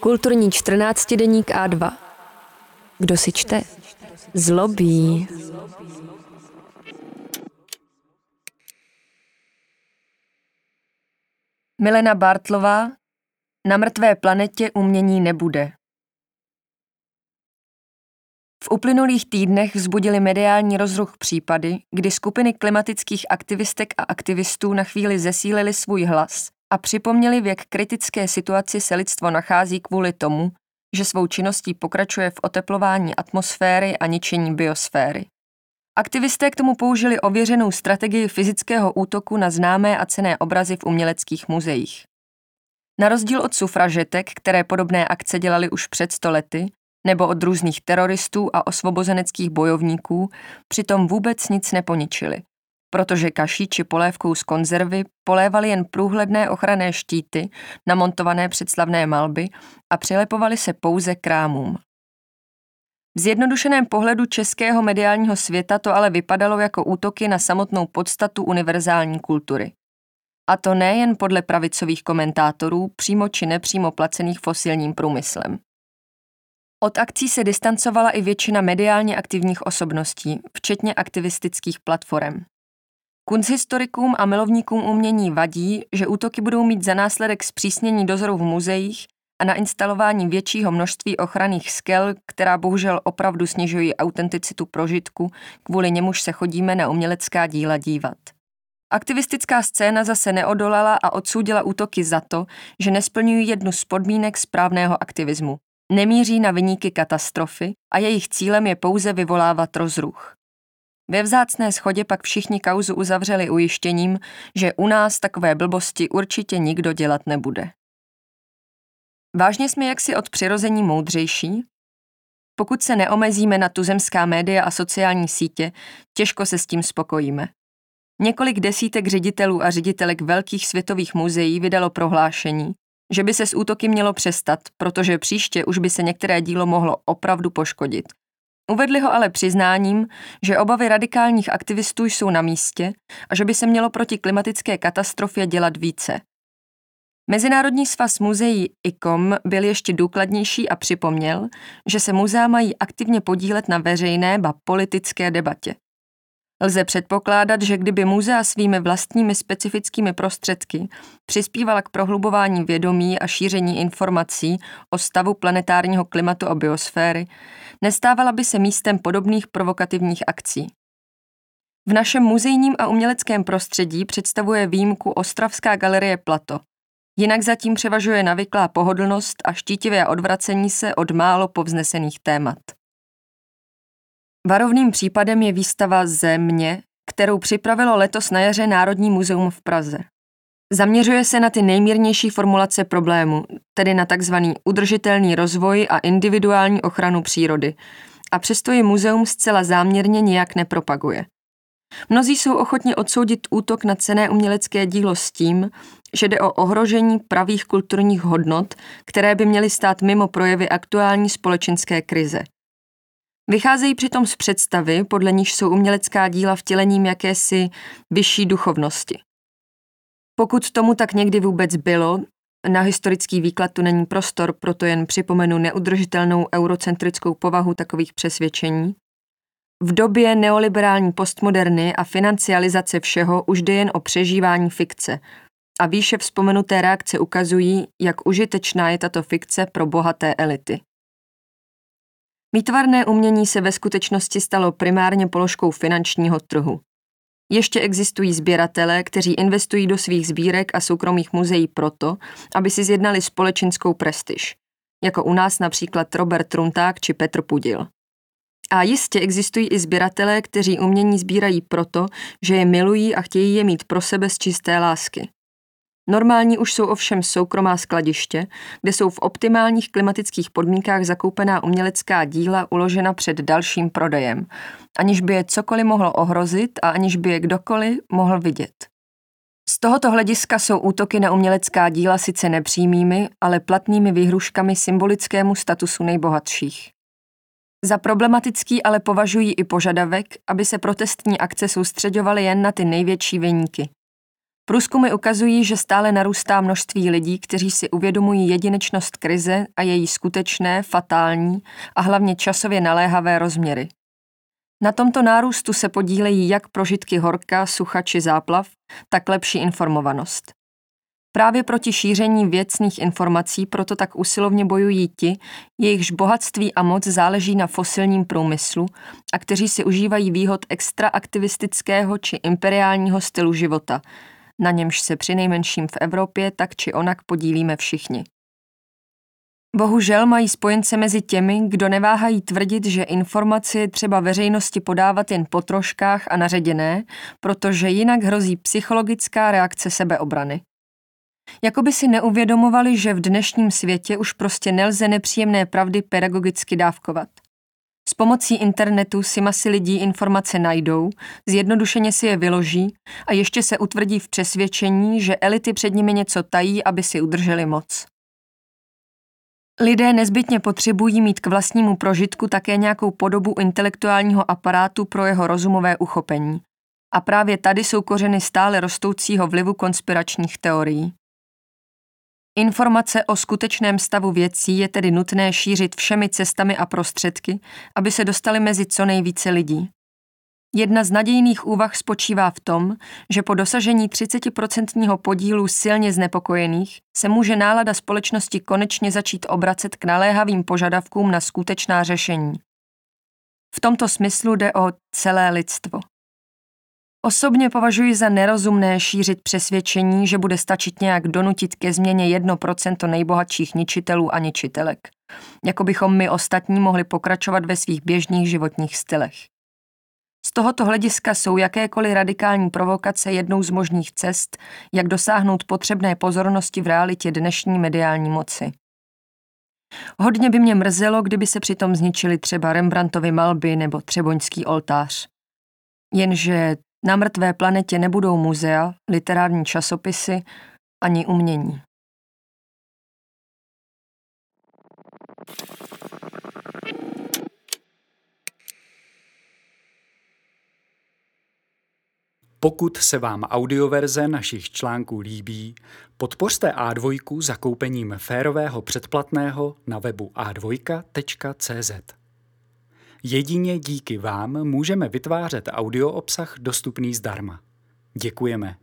Kulturní 14 deník A2. Kdo si čte? Zlobí. Milena Bartlová Na mrtvé planetě umění nebude. V uplynulých týdnech vzbudili mediální rozruch případy, kdy skupiny klimatických aktivistek a aktivistů na chvíli zesílili svůj hlas a připomněli, v jak kritické situaci se lidstvo nachází kvůli tomu, že svou činností pokračuje v oteplování atmosféry a ničení biosféry. Aktivisté k tomu použili ověřenou strategii fyzického útoku na známé a cené obrazy v uměleckých muzeích. Na rozdíl od sufražetek, které podobné akce dělali už před stolety, nebo od různých teroristů a osvobozeneckých bojovníků, přitom vůbec nic neponičili, protože kaší či polévkou z konzervy polévali jen průhledné ochranné štíty, namontované předslavné malby a přilepovali se pouze krámům. V zjednodušeném pohledu českého mediálního světa to ale vypadalo jako útoky na samotnou podstatu univerzální kultury. A to nejen podle pravicových komentátorů, přímo či nepřímo placených fosilním průmyslem. Od akcí se distancovala i většina mediálně aktivních osobností, včetně aktivistických platform. Kunsthistorikům a milovníkům umění vadí, že útoky budou mít za následek zpřísnění dozoru v muzeích a na instalování většího množství ochranných skel, která bohužel opravdu snižují autenticitu prožitku, kvůli němuž se chodíme na umělecká díla dívat. Aktivistická scéna zase neodolala a odsoudila útoky za to, že nesplňují jednu z podmínek správného aktivismu. Nemíří na vyníky katastrofy a jejich cílem je pouze vyvolávat rozruch. Ve vzácné schodě pak všichni kauzu uzavřeli ujištěním, že u nás takové blbosti určitě nikdo dělat nebude. Vážně jsme jaksi od přirození moudřejší? Pokud se neomezíme na tuzemská média a sociální sítě, těžko se s tím spokojíme. Několik desítek ředitelů a ředitelek velkých světových muzeí vydalo prohlášení, že by se s útoky mělo přestat, protože příště už by se některé dílo mohlo opravdu poškodit. Uvedli ho ale přiznáním, že obavy radikálních aktivistů jsou na místě a že by se mělo proti klimatické katastrofě dělat více. Mezinárodní svaz muzeí ICOM byl ještě důkladnější a připomněl, že se muzea mají aktivně podílet na veřejné ba politické debatě. Lze předpokládat, že kdyby muzea svými vlastními specifickými prostředky přispívala k prohlubování vědomí a šíření informací o stavu planetárního klimatu a biosféry, nestávala by se místem podobných provokativních akcí. V našem muzejním a uměleckém prostředí představuje výjimku Ostravská galerie Plato. Jinak zatím převažuje navyklá pohodlnost a štítivé odvracení se od málo povznesených témat. Varovným případem je výstava Země, kterou připravilo letos na jaře Národní muzeum v Praze. Zaměřuje se na ty nejmírnější formulace problému, tedy na tzv. udržitelný rozvoj a individuální ochranu přírody, a přesto je muzeum zcela záměrně nijak nepropaguje. Mnozí jsou ochotni odsoudit útok na cené umělecké dílo s tím, že jde o ohrožení pravých kulturních hodnot, které by měly stát mimo projevy aktuální společenské krize – Vycházejí přitom z představy, podle níž jsou umělecká díla vtělením jakési vyšší duchovnosti. Pokud tomu tak někdy vůbec bylo, na historický výklad tu není prostor, proto jen připomenu neudržitelnou eurocentrickou povahu takových přesvědčení. V době neoliberální postmoderny a financializace všeho už jde jen o přežívání fikce a výše vzpomenuté reakce ukazují, jak užitečná je tato fikce pro bohaté elity. Výtvarné umění se ve skutečnosti stalo primárně položkou finančního trhu. Ještě existují sběratelé, kteří investují do svých sbírek a soukromých muzeí proto, aby si zjednali společenskou prestiž, jako u nás například Robert Trunták či Petr Pudil. A jistě existují i sběratelé, kteří umění sbírají proto, že je milují a chtějí je mít pro sebe z čisté lásky. Normální už jsou ovšem soukromá skladiště, kde jsou v optimálních klimatických podmínkách zakoupená umělecká díla uložena před dalším prodejem, aniž by je cokoliv mohlo ohrozit a aniž by je kdokoliv mohl vidět. Z tohoto hlediska jsou útoky na umělecká díla sice nepřímými, ale platnými výhruškami symbolickému statusu nejbohatších. Za problematický ale považují i požadavek, aby se protestní akce soustředovaly jen na ty největší vyníky. Průzkumy ukazují, že stále narůstá množství lidí, kteří si uvědomují jedinečnost krize a její skutečné, fatální a hlavně časově naléhavé rozměry. Na tomto nárůstu se podílejí jak prožitky horka, sucha či záplav, tak lepší informovanost. Právě proti šíření věcných informací proto tak usilovně bojují ti, jejichž bohatství a moc záleží na fosilním průmyslu a kteří si užívají výhod extraaktivistického či imperiálního stylu života, na němž se při nejmenším v Evropě tak či onak podílíme všichni. Bohužel mají spojence mezi těmi, kdo neváhají tvrdit, že informaci je třeba veřejnosti podávat jen po troškách a naředěné, protože jinak hrozí psychologická reakce sebeobrany. Jakoby si neuvědomovali, že v dnešním světě už prostě nelze nepříjemné pravdy pedagogicky dávkovat. Pomocí internetu si masy lidí informace najdou, zjednodušeně si je vyloží a ještě se utvrdí v přesvědčení, že elity před nimi něco tají, aby si udrželi moc. Lidé nezbytně potřebují mít k vlastnímu prožitku také nějakou podobu intelektuálního aparátu pro jeho rozumové uchopení. A právě tady jsou kořeny stále rostoucího vlivu konspiračních teorií. Informace o skutečném stavu věcí je tedy nutné šířit všemi cestami a prostředky, aby se dostali mezi co nejvíce lidí. Jedna z nadějných úvah spočívá v tom, že po dosažení 30% podílu silně znepokojených se může nálada společnosti konečně začít obracet k naléhavým požadavkům na skutečná řešení. V tomto smyslu jde o celé lidstvo. Osobně považuji za nerozumné šířit přesvědčení, že bude stačit nějak donutit ke změně 1% nejbohatších ničitelů a ničitelek. Jako bychom my ostatní mohli pokračovat ve svých běžných životních stylech. Z tohoto hlediska jsou jakékoliv radikální provokace jednou z možných cest, jak dosáhnout potřebné pozornosti v realitě dnešní mediální moci. Hodně by mě mrzelo, kdyby se přitom zničili třeba Rembrandtovy malby nebo Třeboňský oltář. Jenže na mrtvé planetě nebudou muzea, literární časopisy ani umění. Pokud se vám audioverze našich článků líbí, podpořte A2 zakoupením férového předplatného na webu a2.cz. Jedině díky vám můžeme vytvářet audio obsah dostupný zdarma. Děkujeme.